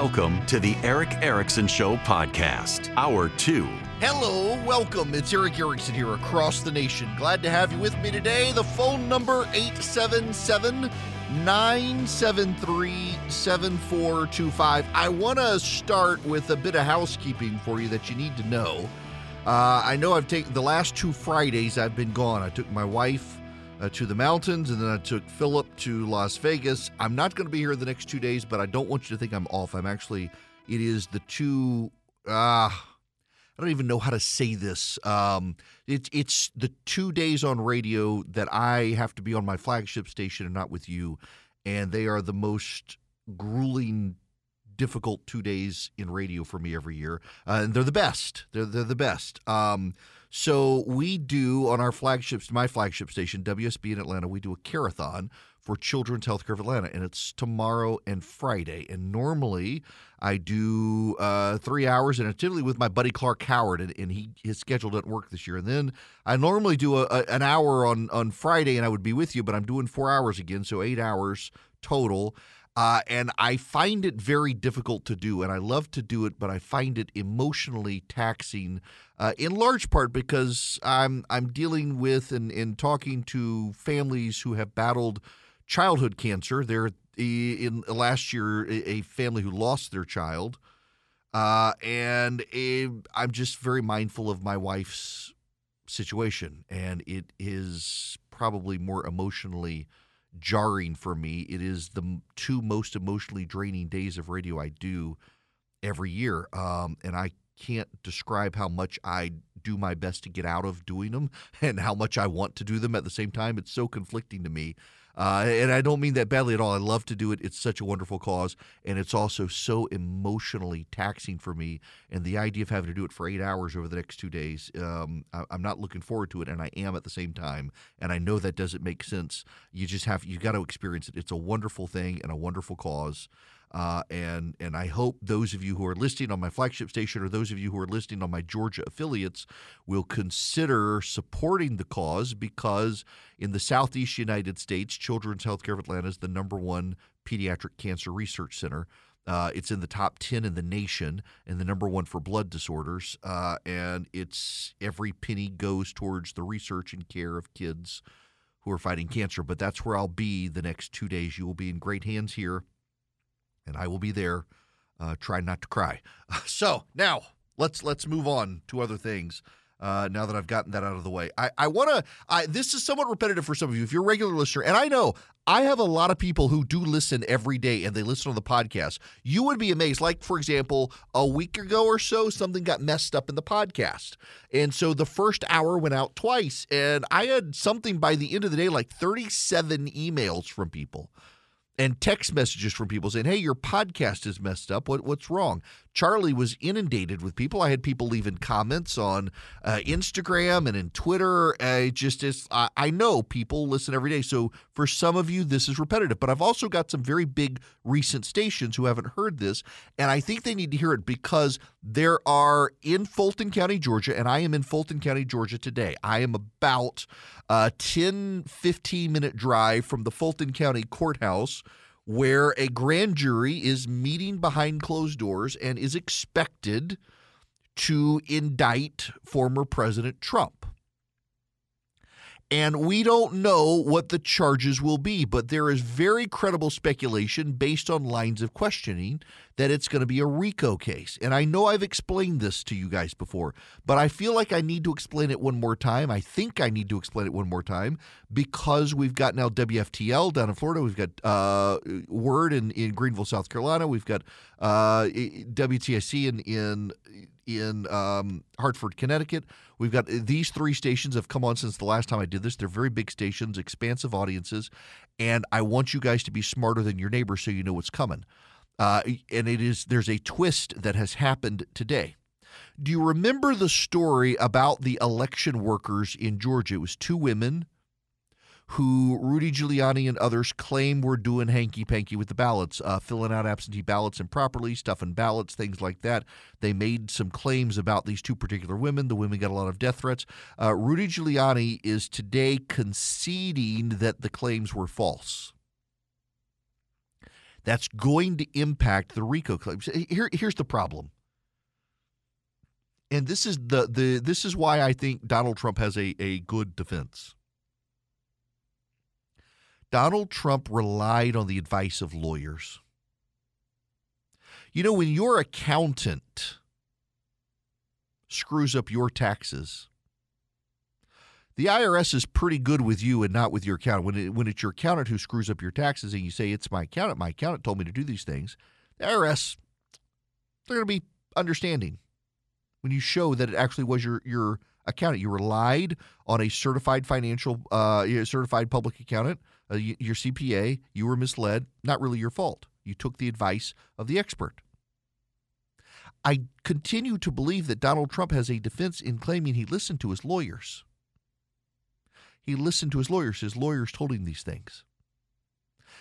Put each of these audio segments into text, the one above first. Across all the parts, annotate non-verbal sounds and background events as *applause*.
Welcome to the Erick Erickson Show podcast, hour two. Hello, welcome. It's Erick Erickson here across the nation. Glad to have you with me today. The phone number 877 973 7425. I want to start with a bit of housekeeping for you that you need to know. Uh, I know I've taken the last two Fridays I've been gone. I took my wife uh, to the mountains, and then I took Philip to Las Vegas. I'm not going to be here the next two days, but I don't want you to think I'm off. I'm actually, it is the two, ah, uh, I don't even know how to say this. Um, it's it's the two days on radio that I have to be on my flagship station and not with you, and they are the most grueling difficult two days in radio for me every year, uh, and they're the best. They're they're the best. Um, so we do on our flagships, my flagship station, WSB in Atlanta, we do a carathon for Children's Healthcare of Atlanta, and it's tomorrow and Friday. And normally I do uh, three hours, and it's typically with my buddy Clark Howard, and, and, he his schedule doesn't work this year. And then I normally do a, a, an hour on on Friday, and I would be with you, but I'm doing four hours again, so eight hours total. Uh, and I find it very difficult to do, and I love to do it, but I find it emotionally taxing, uh, in large part because I'm I'm dealing with and, talking to families who have battled childhood cancer. There, in last year, a family who lost their child, uh, and a, I'm just very mindful of my wife's situation, and it is probably more emotionally jarring for me. It is the two most emotionally draining days of radio I do every year. Um, and I can't describe how much I do my best to get out of doing them *laughs* and how much I want to do them at the same time. It's so conflicting to me. Uh, and I don't mean that badly at all. I love to do it. It's such a wonderful cause, and it's also so emotionally taxing for me. And the idea of having to do it for eight hours over the next two days, um, I, am not looking forward to it, and I am at the same time. And I know that doesn't make sense. You just have you got to experience it. It's a wonderful thing and a wonderful cause. Uh, and and I hope those of you who are listening on my flagship station or those of you who are listening on my Georgia affiliates will consider supporting the cause because in the Southeast United States, Children's Healthcare of Atlanta is the number one pediatric cancer research center. Uh, it's in the top 10 in the nation and the number one for blood disorders. Uh, and it's every penny goes towards the research and care of kids who are fighting cancer. But that's where I'll be the next two days. You will be in great hands here and I will be there. Uh, try not to cry. *laughs* So now let's let's move on to other things. Uh, now that I've gotten that out of the way, I, I want to. I this is somewhat repetitive for some of you. If you're a regular listener, and I know I have a lot of people who do listen every day and they listen on the podcast. You would be amazed. Like for example, a week ago or so, something got messed up in the podcast, and so the first hour went out twice, and I had something by the end of the day like 37 emails from people and text messages from people saying, "Hey, your podcast is messed up. What what's wrong?" Charlie was inundated with people. I had people leaving comments on uh, Instagram and in Twitter. Uh, just as uh, I know people listen every day, so for some of you this is repetitive. But I've also got some very big recent stations who haven't heard this, and I think they need to hear it because there are in Fulton County, Georgia, and I am in Fulton County, Georgia today. I am about a 10, 15 minute drive from the Fulton County Courthouse where a grand jury is meeting behind closed doors and is expected to indict former President Trump. And we don't know what the charges will be, but there is very credible speculation based on lines of questioning that it's going to be a RICO case. And I know I've explained this to you guys before, but I feel like I need to explain it one more time. I think I need to explain it one more time because we've got now WFTL down in Florida. We've got uh, Word in, in Greenville, South Carolina. We've got uh, WTIC in, in in um, Hartford, Connecticut. We've got these three stations have come on since the last time I did this. They're very big stations, expansive audiences, and I want you guys to be smarter than your neighbors so you know what's coming. Uh, and it is there's a twist that has happened today. Do you remember the story about the election workers in Georgia? It was two women who Rudy Giuliani and others claim were doing hanky panky with the ballots, uh, filling out absentee ballots improperly, stuffing ballots, things like that. They made some claims about these two particular women. The women got a lot of death threats. Uh, Rudy Giuliani is today conceding that the claims were false. That's going to impact the RICO claims. Here, here's the problem. And this is the, the this is why I think Donald Trump has a, a good defense Donald Trump relied on the advice of lawyers. You know, when your accountant screws up your taxes, the IRS is pretty good with you and not with your accountant. When, it, when it's your accountant who screws up your taxes and you say, it's my accountant, my accountant told me to do these things, the IRS, they're going to be understanding when you show that it actually was your, your accountant. You relied on a certified financial, uh, certified public accountant uh, your CPA, you were misled, not really your fault. You took the advice of the expert. I continue to believe that Donald Trump has a defense in claiming he listened to his lawyers. He listened to his lawyers. His lawyers told him these things.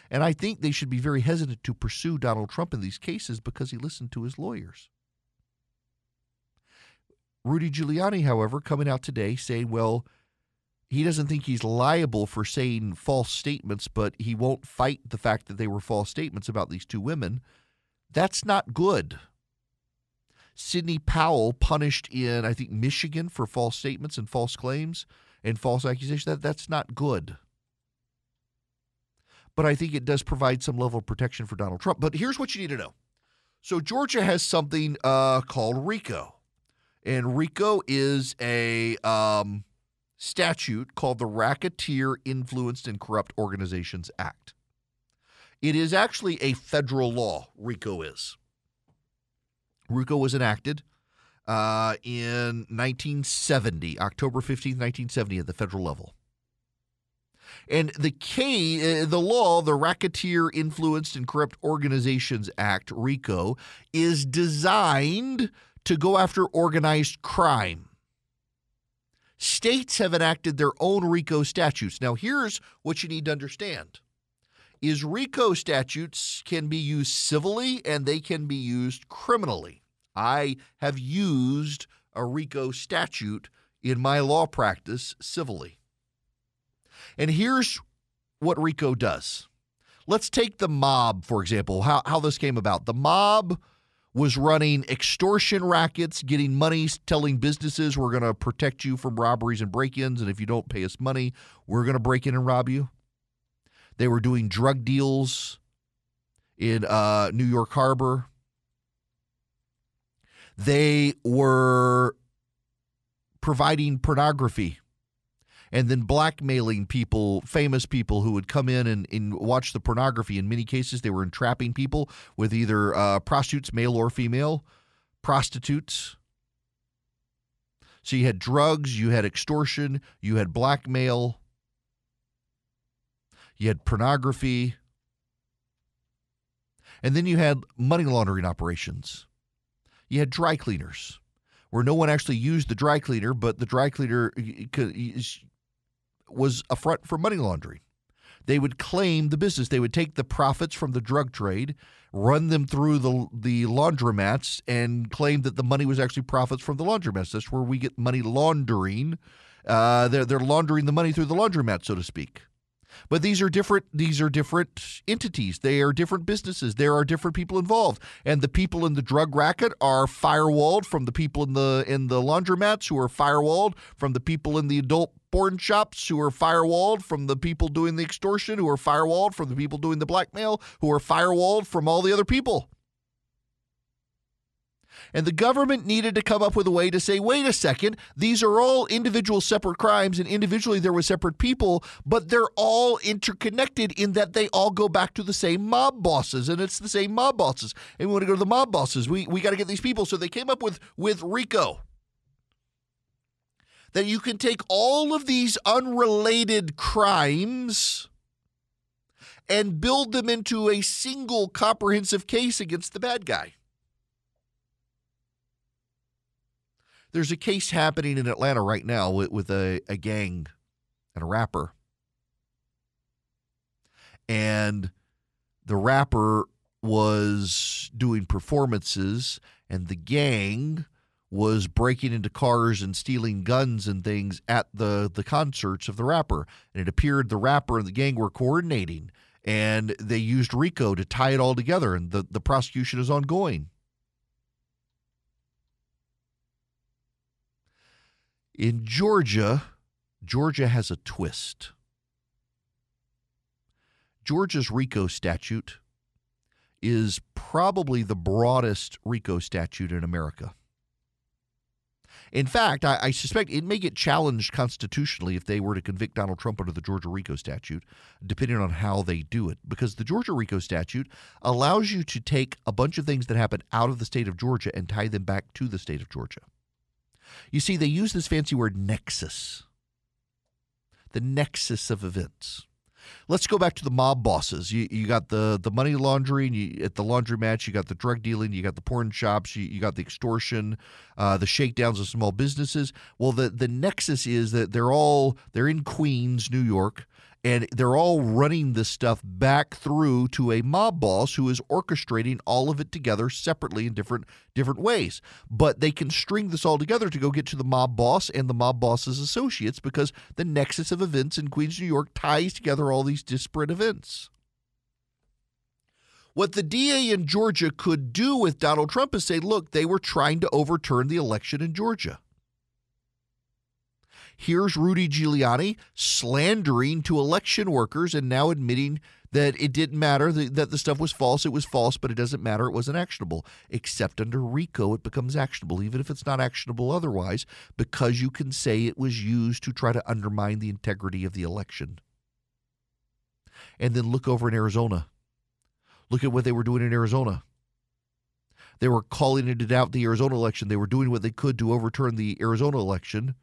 And I think they should be very hesitant to pursue Donald Trump in these cases because he listened to his lawyers. Rudy Giuliani, however, coming out today saying, well, he doesn't think he's liable for saying false statements, but he won't fight the fact that they were false statements about these two women. That's not good. Sidney Powell punished in, I think, Michigan for false statements and false claims and false accusations. That, that's not good. But I think it does provide some level of protection for Donald Trump. But here's what you need to know. So Georgia has something uh, called RICO, and RICO is a um, statute called the Racketeer Influenced and Corrupt Organizations Act. It is actually a federal law, RICO is. RICO was enacted uh, in 1970, October 15, 1970, at the federal level. And the K, uh, the law, the Racketeer Influenced and Corrupt Organizations Act, RICO, is designed to go after organized crime states have enacted their own RICO statutes. Now, here's what you need to understand is RICO statutes can be used civilly and they can be used criminally. I have used a RICO statute in my law practice civilly. And here's what RICO does. Let's take the mob, for example, how, how this came about. The mob was running extortion rackets, getting money, telling businesses we're going to protect you from robberies and break ins. And if you don't pay us money, we're going to break in and rob you. They were doing drug deals in uh, New York Harbor. They were providing pornography and then blackmailing people, famous people who would come in and, and watch the pornography. In many cases, they were entrapping people with either uh, prostitutes, male or female, prostitutes. So you had drugs, you had extortion, you had blackmail, you had pornography, and then you had money laundering operations. You had dry cleaners where no one actually used the dry cleaner, but the dry cleaner was a front for money laundering. They would claim the business. They would take the profits from the drug trade, run them through the the laundromats, and claim that the money was actually profits from the laundromats. That's where we get money laundering. Uh, they're they're laundering the money through the laundromat, so to speak. But these are different these are different entities. They are different businesses. There are different people involved. And the people in the drug racket are firewalled from the people in the in the laundromats who are firewalled from the people in the adult porn shops who are firewalled from the people doing the extortion who are firewalled from the people doing the blackmail who are firewalled from all the other people. And the government needed to come up with a way to say, wait a second, these are all individual separate crimes, and individually there were separate people, but they're all interconnected in that they all go back to the same mob bosses, and it's the same mob bosses. And we want to go to the mob bosses. We, we got to get these people. So they came up with, with RICO. That you can take all of these unrelated crimes and build them into a single comprehensive case against the bad guy. There's a case happening in Atlanta right now with, with a, a gang and a rapper. And the rapper was doing performances, and the gang was breaking into cars and stealing guns and things at the, the concerts of the rapper. And it appeared the rapper and the gang were coordinating, and they used RICO to tie it all together, and the, the prosecution is ongoing. In Georgia, Georgia has a twist. Georgia's RICO statute is probably the broadest RICO statute in America. In fact, I, I, suspect it may get challenged constitutionally if they were to convict Donald Trump under the Georgia RICO statute, depending on how they do it. Because the Georgia RICO statute allows you to take a bunch of things that happen out of the state of Georgia and tie them back to the state of Georgia. You see, they use this fancy word nexus, the nexus of events. Let's go back to the mob bosses. You, you got the, the money laundering you, at the laundromat. You got the drug dealing. You got the porn shops. You, you got the extortion, uh, the shakedowns of small businesses. Well, the, the nexus is that they're all they're in Queens, New York and they're all running this stuff back through to a mob boss who is orchestrating all of it together separately in different different ways but they can string this all together to go get to the mob boss and the mob boss's associates because the nexus of events in Queens New York ties together all these disparate events what the DA in Georgia could do with Donald Trump is say, look, they were trying to overturn the election in Georgia. Here's Rudy Giuliani slandering to election workers and now admitting that it didn't matter, that the stuff was false. It was false, but it doesn't matter. It wasn't actionable. Except under RICO, it becomes actionable, even if it's not actionable otherwise, because you can say it was used to try to undermine the integrity of the election. And then look over in Arizona. Look at what they were doing in Arizona. They were calling into doubt the Arizona election. They were doing what they could to overturn the Arizona election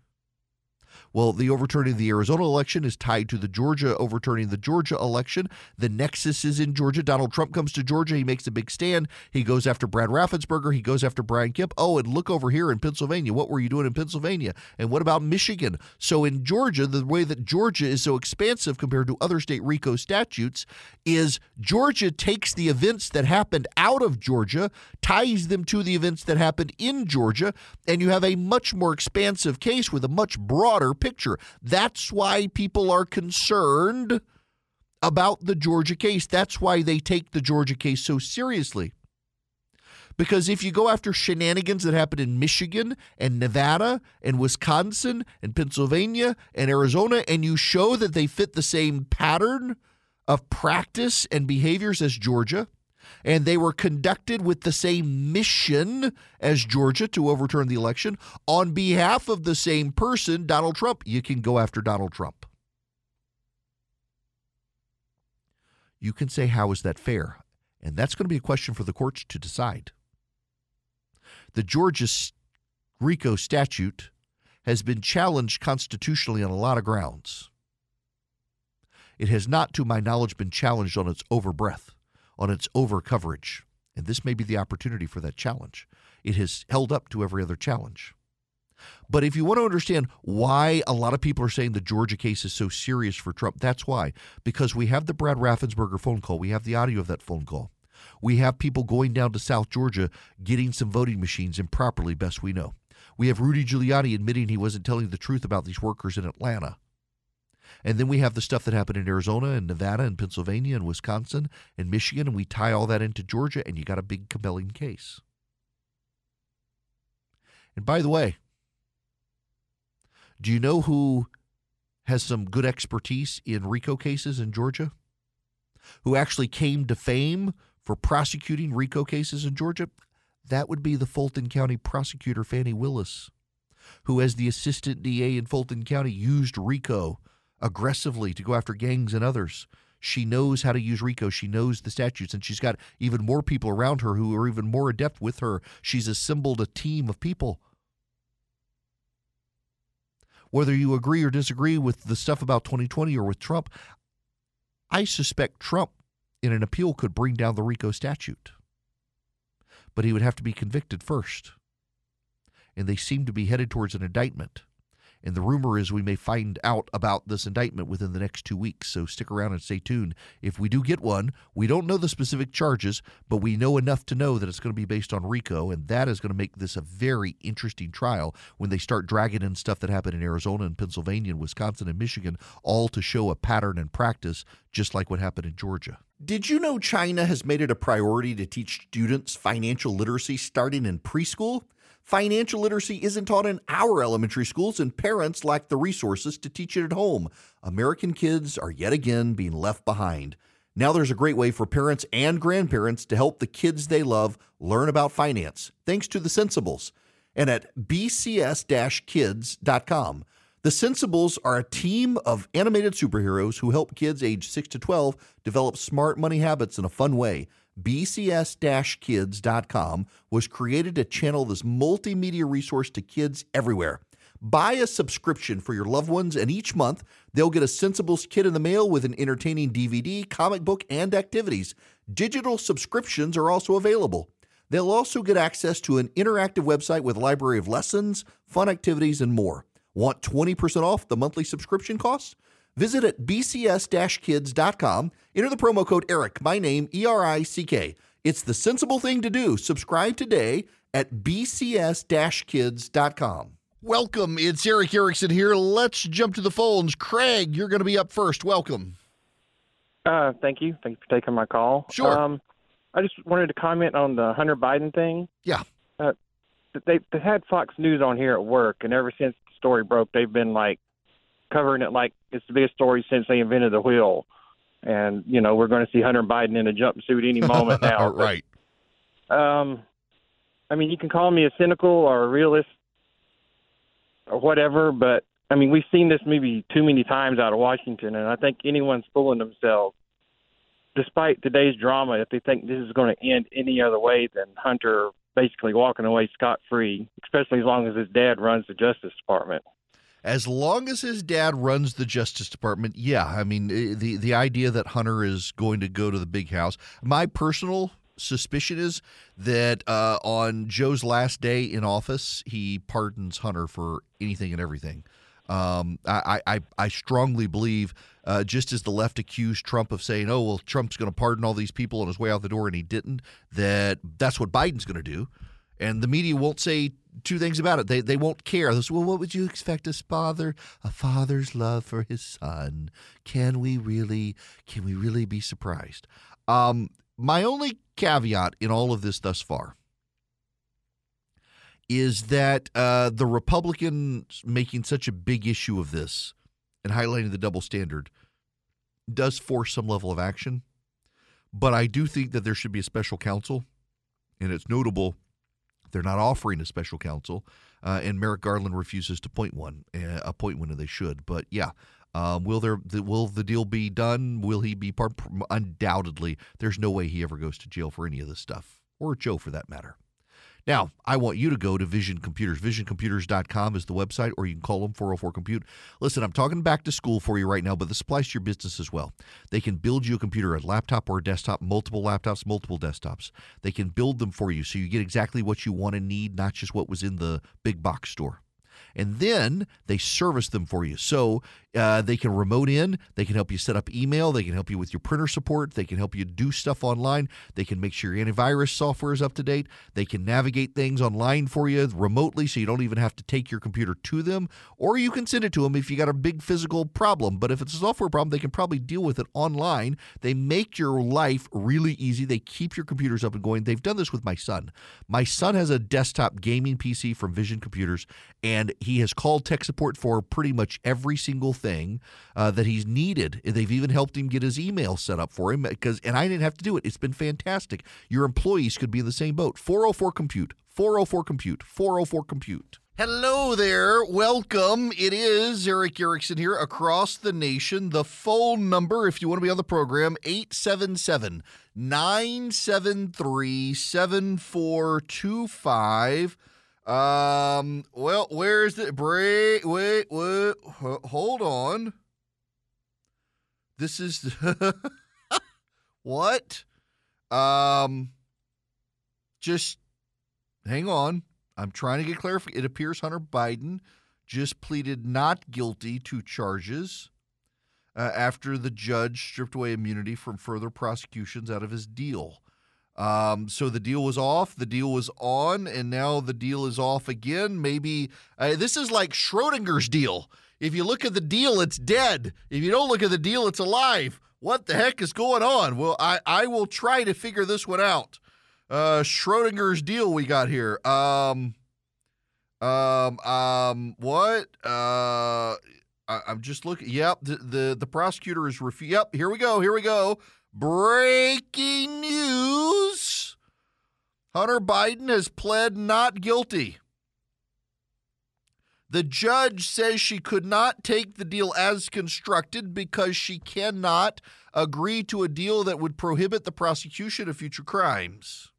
well, the overturning of the Arizona election is tied to the Georgia overturning the Georgia election. The nexus is in Georgia. Donald Trump comes to Georgia. He makes a big stand. He goes after Brad Raffensperger. He goes after Brian Kemp. Oh, and look over here in Pennsylvania. What were you doing in Pennsylvania? And what about Michigan? So in Georgia, the way that Georgia is so expansive compared to other state RICO statutes is Georgia takes the events that happened out of Georgia, ties them to the events that happened in Georgia, and you have a much more expansive case with a much broader picture. That's why people are concerned about the Georgia case. That's why they take the Georgia case so seriously. Because if you go after shenanigans that happened in Michigan and Nevada and Wisconsin and Pennsylvania and Arizona, and you show that they fit the same pattern of practice and behaviors as Georgia, and they were conducted with the same mission as Georgia to overturn the election on behalf of the same person, Donald Trump. You can go after Donald Trump. You can say, How is that fair? And that's going to be a question for the courts to decide. The Georgia RICO statute has been challenged constitutionally on a lot of grounds. It has not, to my knowledge, been challenged on its overbreadth on its over coverage. And this may be the opportunity for that challenge. It has held up to every other challenge. But if you want to understand why a lot of people are saying the Georgia case is so serious for Trump, that's why. Because we have the Brad Raffensperger phone call, we have the audio of that phone call. We have people going down to South Georgia getting some voting machines improperly, best we know. We have Rudy Giuliani admitting he wasn't telling the truth about these workers in Atlanta. And then we have the stuff that happened in Arizona and Nevada and Pennsylvania and Wisconsin and Michigan, and we tie all that into Georgia, and you got a big compelling case. And by the way, do you know who has some good expertise in RICO cases in Georgia? Who actually came to fame for prosecuting RICO cases in Georgia? That would be the Fulton County prosecutor, Fani Willis, who, as the assistant DA in Fulton County, used RICO aggressively to go after gangs and others. She knows how to use RICO. She knows the statutes, and she's got even more people around her who are even more adept with her. She's assembled a team of people. Whether you agree or disagree with the stuff about 2020 or with Trump, I suspect Trump in an appeal could bring down the RICO statute. But he would have to be convicted first. And they seem to be headed towards an indictment. And the rumor is we may find out about this indictment within the next two weeks. So stick around and stay tuned. If we do get one, we don't know the specific charges, but we know enough to know that it's going to be based on RICO. And that is going to make this a very interesting trial when they start dragging in stuff that happened in Arizona and Pennsylvania and Wisconsin and Michigan, all to show a pattern and practice, just like what happened in Georgia. Did you know China has made it a priority to teach students financial literacy starting in preschool? Financial literacy isn't taught in our elementary schools, and parents lack the resources to teach it at home. American kids are yet again being left behind. Now there's a great way for parents and grandparents to help the kids they love learn about finance, thanks to the Sensibles. And at bcs kids.com. The Sensibles are a team of animated superheroes who help kids age 6 to 12 develop smart money habits in a fun way. BCS kids.com was created to channel this multimedia resource to kids everywhere. Buy a subscription for your loved ones, and each month they'll get a Sensibles kit in the mail with an entertaining DVD, comic book, and activities. Digital subscriptions are also available. They'll also get access to an interactive website with a library of lessons, fun activities, and more. Want 20% off the monthly subscription costs? Visit at bcs-kids.com. Enter the promo code ERIC, my name, E-R-I-C-K. It's the sensible thing to do. Subscribe today at bcs-kids.com. Welcome. It's Erick Erickson here. Let's jump to the phones. Craig, you're going to be up first. Welcome. Uh, thank you. Thank you for taking my call. Sure. Um, I just wanted to comment on the Hunter Biden thing. Yeah. Uh, they they had Fox News on here at work, and ever since the story broke, they've been like covering it like it's the biggest story since they invented the wheel. And you know we're going to see Hunter Biden in a jumpsuit any *laughs* moment now. right. Um, I mean, you can call me a cynical or a realist or whatever, but I mean, we've seen this movie too many times out of Washington, and I think anyone's fooling themselves. Despite today's drama, if they think this is going to end any other way than Hunter basically walking away scot free, especially as long as his dad runs the Justice Department. As long as his dad runs the Justice Department, yeah. I mean, eh, the the idea that Hunter is going to go to the big house. My personal suspicion is that uh, on Joe's last day in office, he pardons Hunter for anything and everything. Um, I, I, I strongly believe, uh, just as the left accused Trump of saying, "Oh, well, Trump's going to pardon all these people on his way out the door," and he didn't, that that's what Biden's going to do, and the media won't say two things about it. They they won't care. This, well, what would you expect a father a father's love for his son? Can we really can we really be surprised? Um, my only caveat in all of this thus far is that uh, the Republicans making such a big issue of this and highlighting the double standard does force some level of action. But I do think that there should be a special counsel, and it's notable they're not offering a special counsel, uh, and Merrick Garland refuses to point one, uh, appoint one, and they should. But yeah, um, will there the, will the deal be done? Will he be part? Undoubtedly, there's no way he ever goes to jail for any of this stuff, or Joe for that matter. Now, I want you to go to Vision Computers. VisionComputers.com is the website, or you can call them 404 Compute. Listen, I'm talking back to school for you right now, but this applies to your business as well. They can build you a computer, a laptop or a desktop, multiple laptops, multiple desktops. They can build them for you so you get exactly what you want and need, not just what was in the big box store and then they service them for you. So Uh, they can remote in. They can help you set up email. They can help you with your printer support. They can help you do stuff online. They can make sure your antivirus software is up to date. They can navigate things online for you remotely so you don't even have to take your computer to them. Or you can send it to them if you got a big physical problem. But if it's a software problem, they can probably deal with it online. They make your life really easy. They keep your computers up and going. They've done this with my son. My son has a desktop gaming PC from Vision Computers, and he has called tech support for pretty much every single thing uh, that he's needed. They've even helped him get his email set up for him because, and I didn't have to do it. It's been fantastic. Your employees could be in the same boat. 404 Compute, 404 Compute, 404 Compute. Hello there. Welcome. It is Erick Erickson here across the nation. The phone number, if you want to be on the program, 877 973 7425. Um, well, where's the break? Wait, wait, hold on. This is *laughs* what? Um, just hang on. I'm trying to get clarification. It appears Hunter Biden just pleaded not guilty to charges uh, after the judge stripped away immunity from further prosecutions out of his deal. Um, so the deal was off, the deal was on, and now the deal is off again. Maybe uh, this is like Schrodinger's deal. If you look at the deal, it's dead. If you don't look at the deal, it's alive. What the heck is going on? Well, I, I will try to figure this one out. Uh, Schrodinger's deal we got here. Um, um, um, what? Uh, I, am just looking. Yep, the, the the prosecutor is refused. Yep, here we go. Here we go. Breaking news: Hunter Biden has pled not guilty. The judge says she could not take the deal as constructed because she cannot agree to a deal that would prohibit the prosecution of future crimes.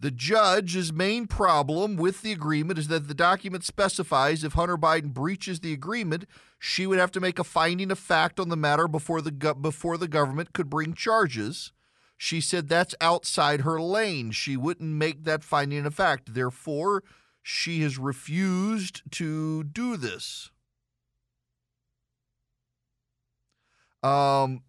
The judge's main problem with the agreement is that the document specifies if Hunter Biden breaches the agreement, she would have to make a finding of fact on the matter before the go- before the government could bring charges. She said that's outside her lane. She wouldn't make that finding of fact. Therefore, she has refused to do this. Um,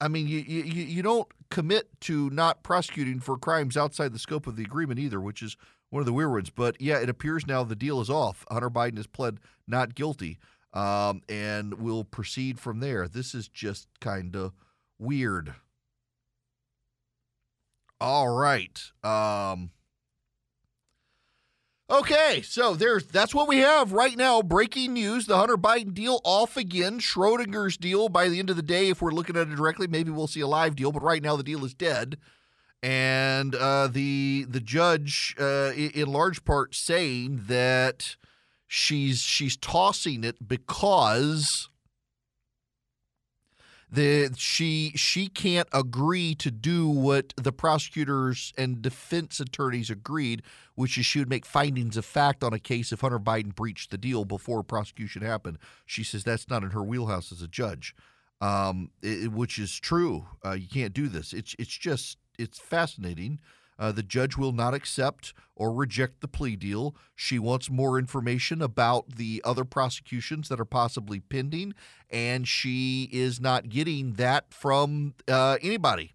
I mean, you, you, you don't commit to not prosecuting for crimes outside the scope of the agreement either, which is one of the weird ones. But yeah, it appears now the deal is off. Hunter Biden has pled not guilty um, and we'll proceed from there. This is just kind of weird. All right. Um, Okay, so there's that's what we have right now. Breaking news: the Hunter Biden deal off again. Schrodinger's deal. By the end of the day, if we're looking at it directly, maybe we'll see a live deal. But right now, the deal is dead, and uh, the the judge, uh, in large part, saying that she's she's tossing it because that she she can't agree to do what the prosecutors and defense attorneys agreed, which is she would make findings of fact on a case if Hunter Biden breached the deal before prosecution happened. She says that's not in her wheelhouse as a judge, um, it, which is true. Uh, you can't do this. It's it's just it's fascinating uh, the judge will not accept or reject the plea deal. She wants more information about the other prosecutions that are possibly pending, and she is not getting that from uh, anybody.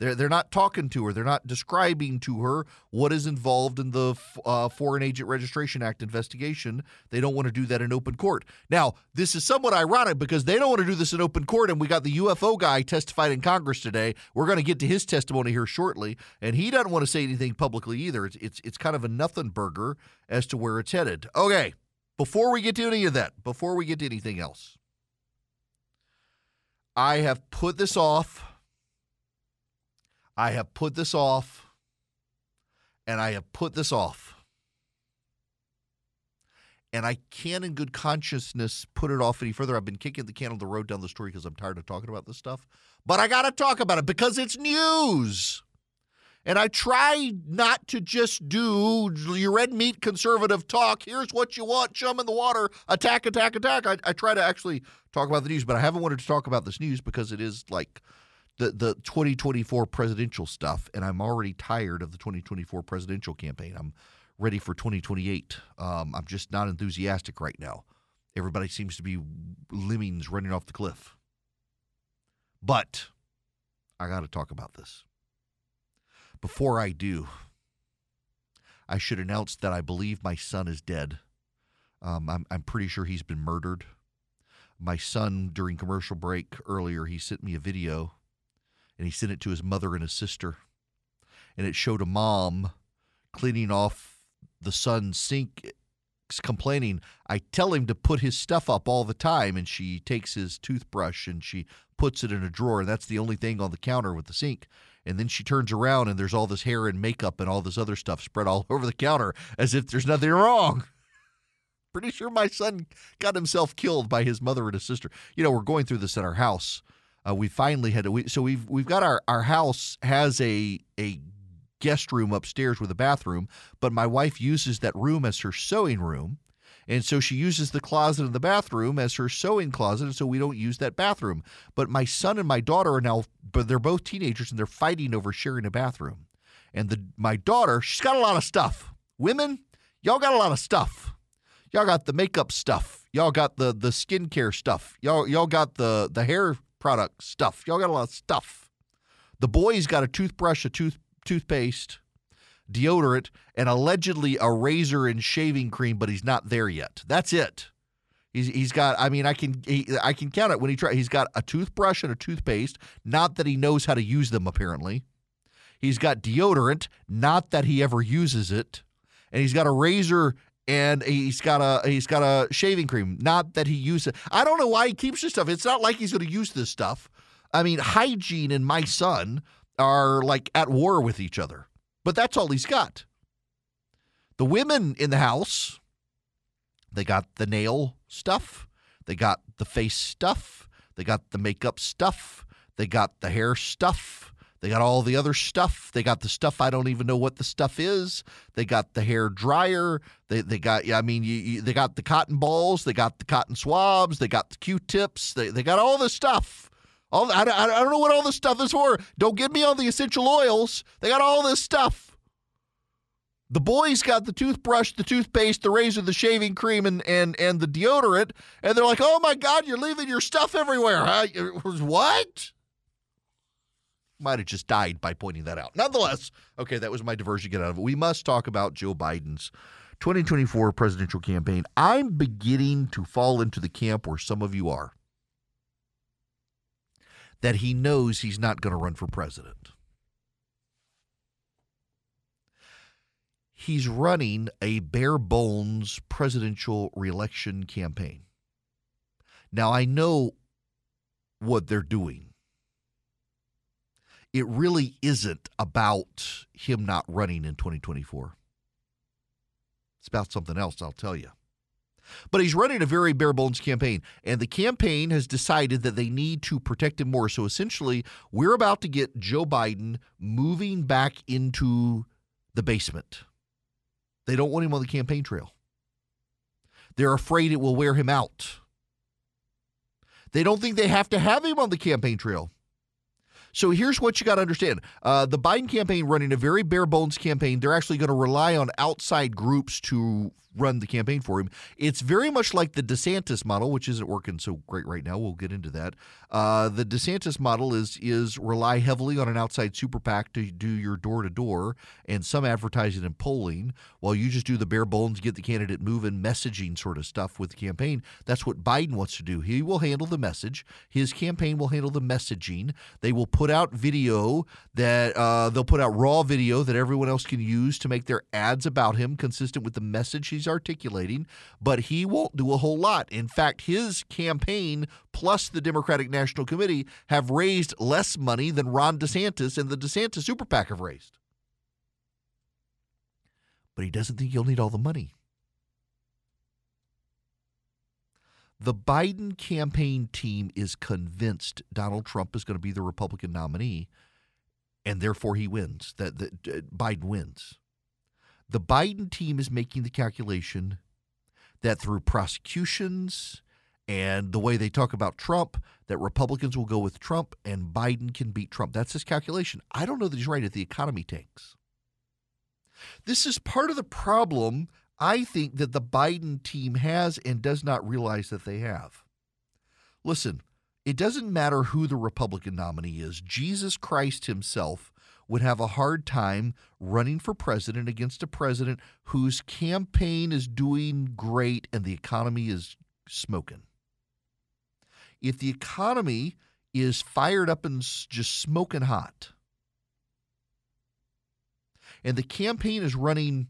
They're, they're not talking to her. They're not describing to her what is involved in the uh, Foreign Agent Registration Act investigation. They don't want to do that in open court. Now, this is somewhat ironic because they don't want to do this in open court, and we got the UFO guy testified in Congress today. We're going to get to his testimony here shortly, and he doesn't want to say anything publicly either. It's, it's, it's kind of a nothing burger as to where it's headed. Okay, before we get to any of that, before we get to anything else, I have put this off I have put this off and I have put this off. And I can't, in good consciousness, put it off any further. I've been kicking the can on the road down the story because I'm tired of talking about this stuff. But I got to talk about it because it's news. And I try not to just do your red meat conservative talk. Here's what you want, chum in the water, attack, attack, attack. I, I try to actually talk about the news, but I haven't wanted to talk about this news because it is like the the 2024 presidential stuff, and I'm already tired of the 2024 presidential campaign. I'm ready for 2028. Um, I'm just not enthusiastic right now. Everybody seems to be lemmings running off the cliff. But I got to talk about this. Before I do, I should announce that I believe my son is dead. Um, I'm, I'm pretty sure he's been murdered. My son, during commercial break earlier, he sent me a video and he sent it to his mother and his sister. And it showed a mom cleaning off the son's sink, complaining, I tell him to put his stuff up all the time. And she takes his toothbrush and she puts it in a drawer. And that's the only thing on the counter with the sink. And then she turns around and there's all this hair and makeup and all this other stuff spread all *laughs* over the counter as if there's nothing wrong. *laughs* Pretty sure my son got himself killed by his mother and his sister. You know, we're going through this at our house. Uh, we finally had to. We, so we've we've got our our house has a a guest room upstairs with a bathroom, but my wife uses that room as her sewing room. And so she uses the closet in the bathroom as her sewing closet, and so we don't use that bathroom. But my son and my daughter are now, but they're both teenagers and they're fighting over sharing a bathroom. And the my daughter, she's got a lot of stuff. Women, y'all got a lot of stuff. Y'all got the makeup stuff. Y'all got the the skincare stuff. Y'all y'all got the the hair product stuff. Y'all got a lot of stuff. The boys got a toothbrush, a tooth toothpaste, deodorant, and allegedly a razor and shaving cream, but he's not there yet. That's it. He's, he's got. I mean, I can he, I can count it when he try. He's got a toothbrush and a toothpaste. Not that he knows how to use them. Apparently, he's got deodorant. Not that he ever uses it, and he's got a razor and he's got a he's got a shaving cream. Not that he uses it. I don't know why he keeps this stuff. It's not like he's going to use this stuff. I mean, hygiene and my son are like at war with each other. But that's all he's got. The women in the house, they got the nail stuff, they got the face stuff, they got the makeup stuff, they got the hair stuff, they got all the other stuff. They got the stuff I don't even know what the stuff is. They got the hair dryer. They they got I mean you, you, they got the cotton balls. They got the cotton swabs. They got the Q-tips. They they got all this stuff. All I, I, I don't know what all this stuff is for. Don't get me on the essential oils. They got all this stuff. The boys got the toothbrush, the toothpaste, the razor, the shaving cream, and and and the deodorant, and they're like, "Oh my God, you're leaving your stuff everywhere." Huh? What? Might have just died by pointing that out. Nonetheless, okay, that was my diversion. Get out of it. We must talk about Joe Biden's 2024 presidential campaign. I'm beginning to fall into the camp where some of you are that he knows he's not going to run for president. He's running a bare bones presidential reelection campaign. Now, I know what they're doing. It really isn't about him not running in 2024. It's about something else, I'll tell you. But he's running a very bare bones campaign, and the campaign has decided that they need to protect him more. So essentially, we're about to get Joe Biden moving back into the basement. They don't want him on the campaign trail. They're afraid it will wear him out. They don't think they have to have him on the campaign trail. So here's what you got to understand: uh, the Biden campaign running a very bare bones campaign. They're actually going to rely on outside groups to run the campaign for him. It's very much like the DeSantis model, which isn't working so great right now. We'll get into that. Uh, the DeSantis model is is rely heavily on an outside super PAC to do your door to door and some advertising and polling, while you just do the bare bones, get the candidate moving, messaging sort of stuff with the campaign. That's what Biden wants to do. He will handle the message. His campaign will handle the messaging. They will put out video that uh, they'll put out raw video that everyone else can use to make their ads about him consistent with the message he's he's articulating, but he won't do a whole lot. In fact, his campaign plus the Democratic National Committee have raised less money than Ron DeSantis and the DeSantis Super PAC have raised. But he doesn't think he'll need all the money. The Biden campaign team is convinced Donald Trump is going to be the Republican nominee, and therefore he wins. That, that uh, Biden wins. The Biden team is making the calculation that through prosecutions and the way they talk about Trump, that Republicans will go with Trump and Biden can beat Trump. That's his calculation. I don't know that he's right if the economy tanks. This is part of the problem I think that the Biden team has and does not realize that they have. Listen, it doesn't matter who the Republican nominee is. Jesus Christ himself would have a hard time running for president against a president whose campaign is doing great and the economy is smoking. If the economy is fired up and just smoking hot, and the campaign is running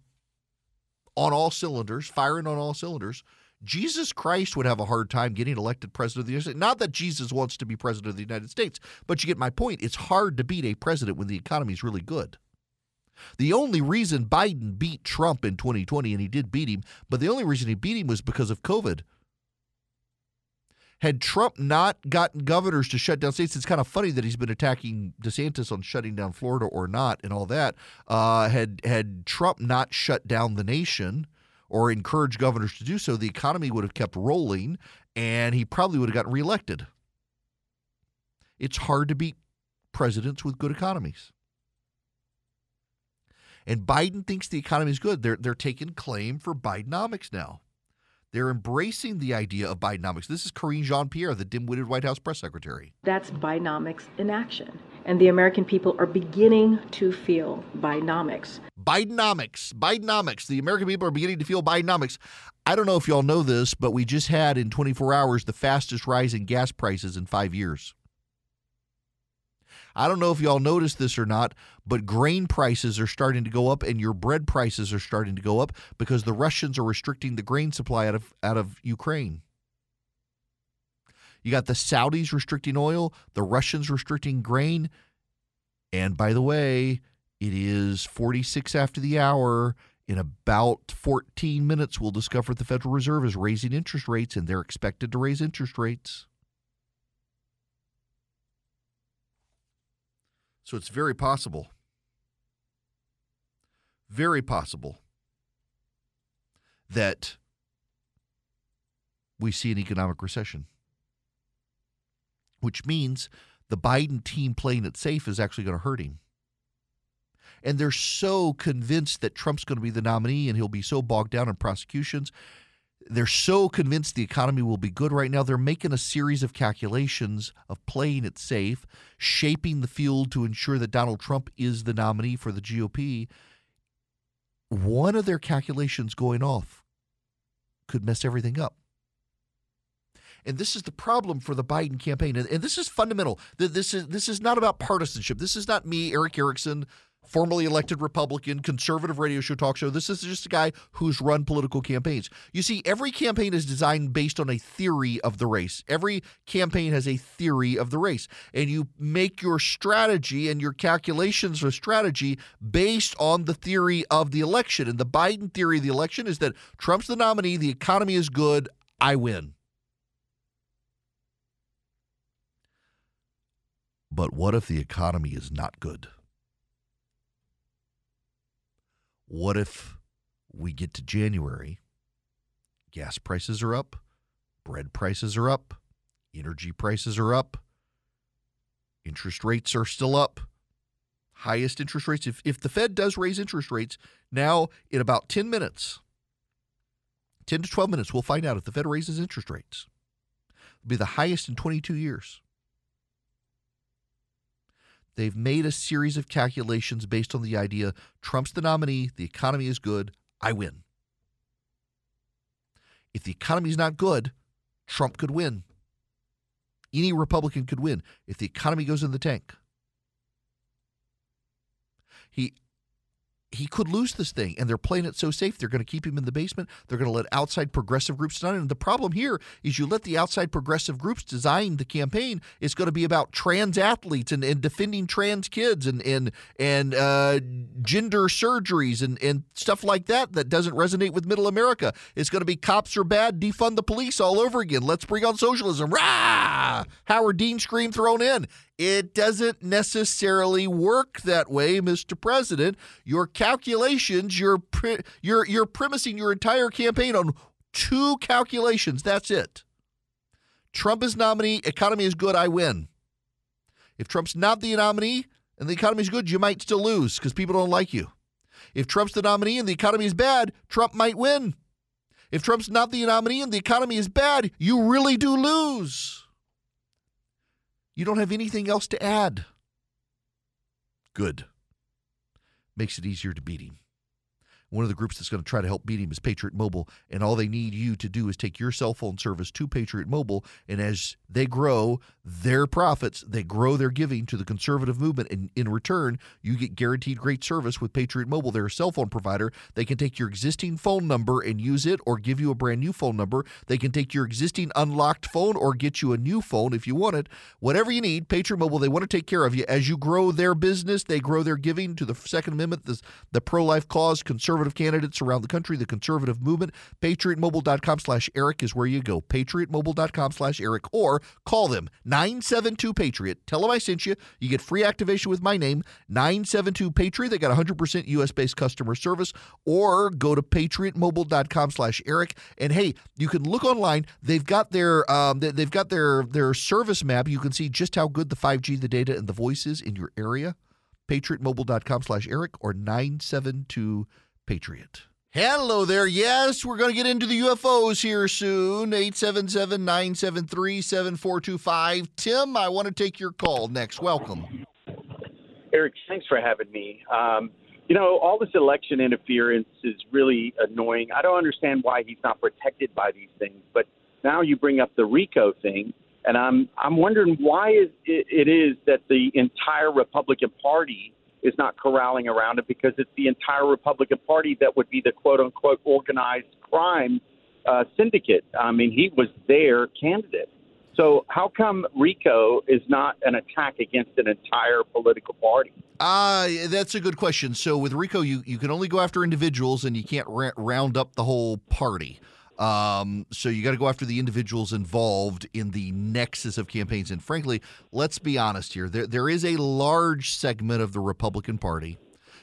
on all cylinders, firing on all cylinders, Jesus Christ would have a hard time getting elected president of the United States. Not that Jesus wants to be president of the United States, but you get my point. It's hard to beat a president when the economy is really good. The only reason Biden beat Trump in 2020, and he did beat him, but the only reason he beat him was because of COVID. Had Trump not gotten governors to shut down states, it's kind of funny that he's been attacking DeSantis on shutting down Florida or not and all that. Uh, had had Trump not shut down the nation, or encourage governors to do so, the economy would have kept rolling and he probably would have gotten reelected. It's hard to beat presidents with good economies. And Biden thinks the economy is good. They're, they're taking claim for Bidenomics now. They're embracing the idea of Bidenomics. This is Karine Jean Pierre, the dim witted White House press secretary. That's Bidenomics in action. And the American people are beginning to feel Bidenomics. Bidenomics. Bidenomics. The American people are beginning to feel Bidenomics. I don't know if y'all know this, but we just had in 24 hours the fastest rise in gas prices in five years. I don't know if y'all noticed this or not, but grain prices are starting to go up and your bread prices are starting to go up because the Russians are restricting the grain supply out of out of Ukraine. You got the Saudis restricting oil, the Russians restricting grain. And by the way, it is 46 after the hour. In about 14 minutes, we'll discover the Federal Reserve is raising interest rates, and they're expected to raise interest rates. So it's very possible, very possible that we see an economic recession, which means the Biden team playing it safe is actually going to hurt him. And they're so convinced that Trump's going to be the nominee and he'll be so bogged down in prosecutions they're so convinced the economy will be good right now. They're making a series of calculations of playing it safe, shaping the field to ensure that Donald Trump is the nominee for the GOP. One of their calculations going off could mess everything up. And this is the problem for the Biden campaign. And, this is fundamental. This is this is not about partisanship. This is not me, Erick Erickson, formerly elected Republican, conservative radio show talk show. This is just a guy who's run political campaigns. You see, every campaign is designed based on a theory of the race. Every campaign has a theory of the race. And you make your strategy and your calculations for strategy based on the theory of the election. And the Biden theory of the election is that Trump's the nominee, the economy is good, I win. But what if the economy is not good? What if we get to January, gas prices are up, bread prices are up, energy prices are up, interest rates are still up, highest interest rates. If, if the Fed does raise interest rates now in about 10 minutes, 10 to 12 minutes, we'll find out if the Fed raises interest rates. It'll be the highest in 22 years. They've made a series of calculations based on the idea Trump's the nominee, the economy is good, I win. If the economy is not good, Trump could win. Any Republican could win if the economy goes in the tank. He he could lose this thing, and they're playing it so safe. They're going to keep him in the basement. They're going to let outside progressive groups design. And the problem here is you let the outside progressive groups design the campaign. It's going to be about trans athletes and, and defending trans kids and and and uh, gender surgeries and and stuff like that that doesn't resonate with Middle America. It's going to be cops are bad, defund the police all over again. Let's bring on socialism. Rah! Howard Dean scream thrown in. It doesn't necessarily work that way, Mr. President. Your calculations, you're pre- you're you're premising your entire campaign on two calculations. That's it. Trump is nominee, economy is good, I win. If Trump's not the nominee and the economy is good, you might still lose because people don't like you. If Trump's the nominee and the economy is bad, Trump might win. If Trump's not the nominee and the economy is bad, you really do lose. You don't have anything else to add. Good. Makes it easier to beat him. One of the groups that's going to try to help beat him is Patriot Mobile, and all they need you to do is take your cell phone service to Patriot Mobile, and as they grow their profits, they grow their giving to the conservative movement, and in return, you get guaranteed great service with Patriot Mobile. They're a cell phone provider. They can take your existing phone number and use it, or give you a brand new phone number. They can take your existing unlocked phone or get you a new phone if you want it. Whatever you need, Patriot Mobile, they want to take care of you. As you grow their business, they grow their giving to the Second Amendment, the, the pro life cause, conservative conservative candidates around the country, the conservative movement. PatriotMobile.com slash Eric is where you go. PatriotMobile.com slash Eric or call them 972 Patriot. Tell them I sent you. You get free activation with my name, 972 Patriot. They got 100% US based customer service or go to PatriotMobile.com slash Eric. And hey, you can look online. They've got their um, they've got their their service map. You can see just how good the 5G, the data, and the voice is in your area patriotmobile.com slash Eric or 972 Patriot. Hello there. Yes, we're going to get into the UFOs here soon. 877 973 7425. Tim, I want to take your call next. Welcome. Erick, thanks for having me. Um, you know, all this election interference is really annoying. I don't understand why he's not protected by these things, but now you bring up the RICO thing, and I'm I'm wondering why it, it is that the entire Republican Party is not corralling around it because it's the entire Republican Party that would be the quote unquote organized crime uh, syndicate. I mean, he was their candidate. So how come RICO is not an attack against an entire political party? Uh, that's a good question. So with RICO, you, you can only go after individuals and you can't round up the whole party. Um, so you got to go after the individuals involved in the nexus of campaigns. And frankly, let's be honest here. There, there is a large segment of the Republican Party.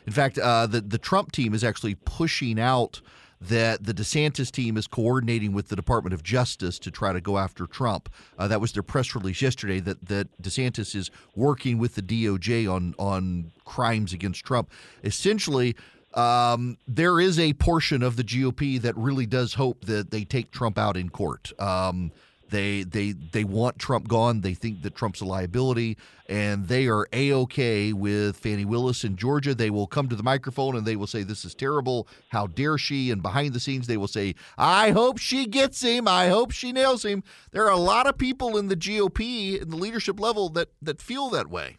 In fact, uh, the the Trump team is actually pushing out that the DeSantis team is coordinating with the Department of Justice to try to go after Trump. Uh, that was their press release yesterday that that DeSantis is working with the DOJ on on crimes against Trump. Essentially, um, there is a portion of the GOP that really does hope that they take Trump out in court. Um, they they they want Trump gone. They think that Trump's a liability, and they are a okay with Fani Willis in Georgia. They will come to the microphone and they will say, "This is terrible. How dare she?" And behind the scenes, they will say, "I hope she gets him. I hope she nails him." There are a lot of people in the GOP in the leadership level that that feel that way,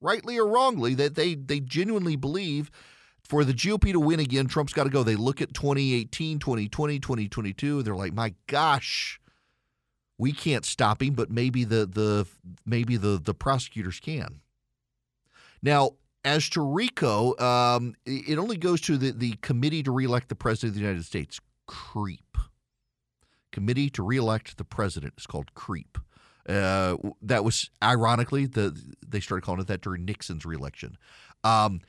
rightly or wrongly, that they they genuinely believe for the GOP to win again, Trump's got to go. They look at 2018, 2020, 2022, they're like, my gosh, we can't stop him, but maybe the the maybe the the prosecutors can. Now, as to RICO, um, it only goes to the, the committee to reelect the president of the United States. CREEP. Committee to reelect the president is called CREEP. Uh, that was ironically the they started calling it that during Nixon's reelection. Um,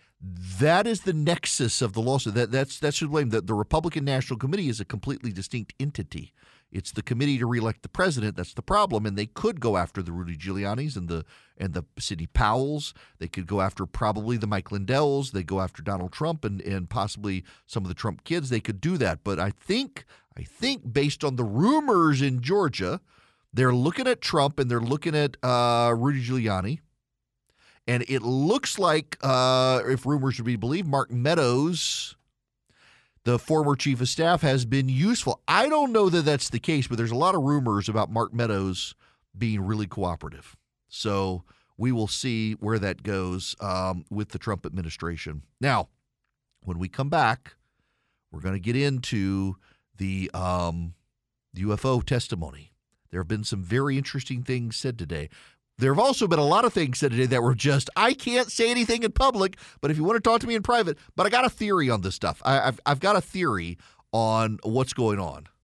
that is the nexus of the lawsuit. That that's that's who blame. The, the Republican National Committee is a completely distinct entity. It's the committee to reelect the president that's the problem, and they could go after the Rudy Giuliani's and the and the Sidney Powells. They could go after probably the Mike Lindells. They go after Donald Trump and and possibly some of the Trump kids. They could do that, but I think I think based on the rumors in Georgia, they're looking at Trump and they're looking at uh, Rudy Giuliani and it looks like, uh, if rumors to be believed, Mark Meadows, the former chief of staff, has been useful. I don't know that that's the case, but there's a lot of rumors about Mark Meadows being really cooperative. So we will see where that goes um, with the Trump administration. Now, when we come back, we're going to get into the um, UFO testimony. There have been some very interesting things said today. There have also been a lot of things today that were just, I can't say anything in public, but if you want to talk to me in private, but I got a theory on this stuff. I, have I've got a theory on what's going on.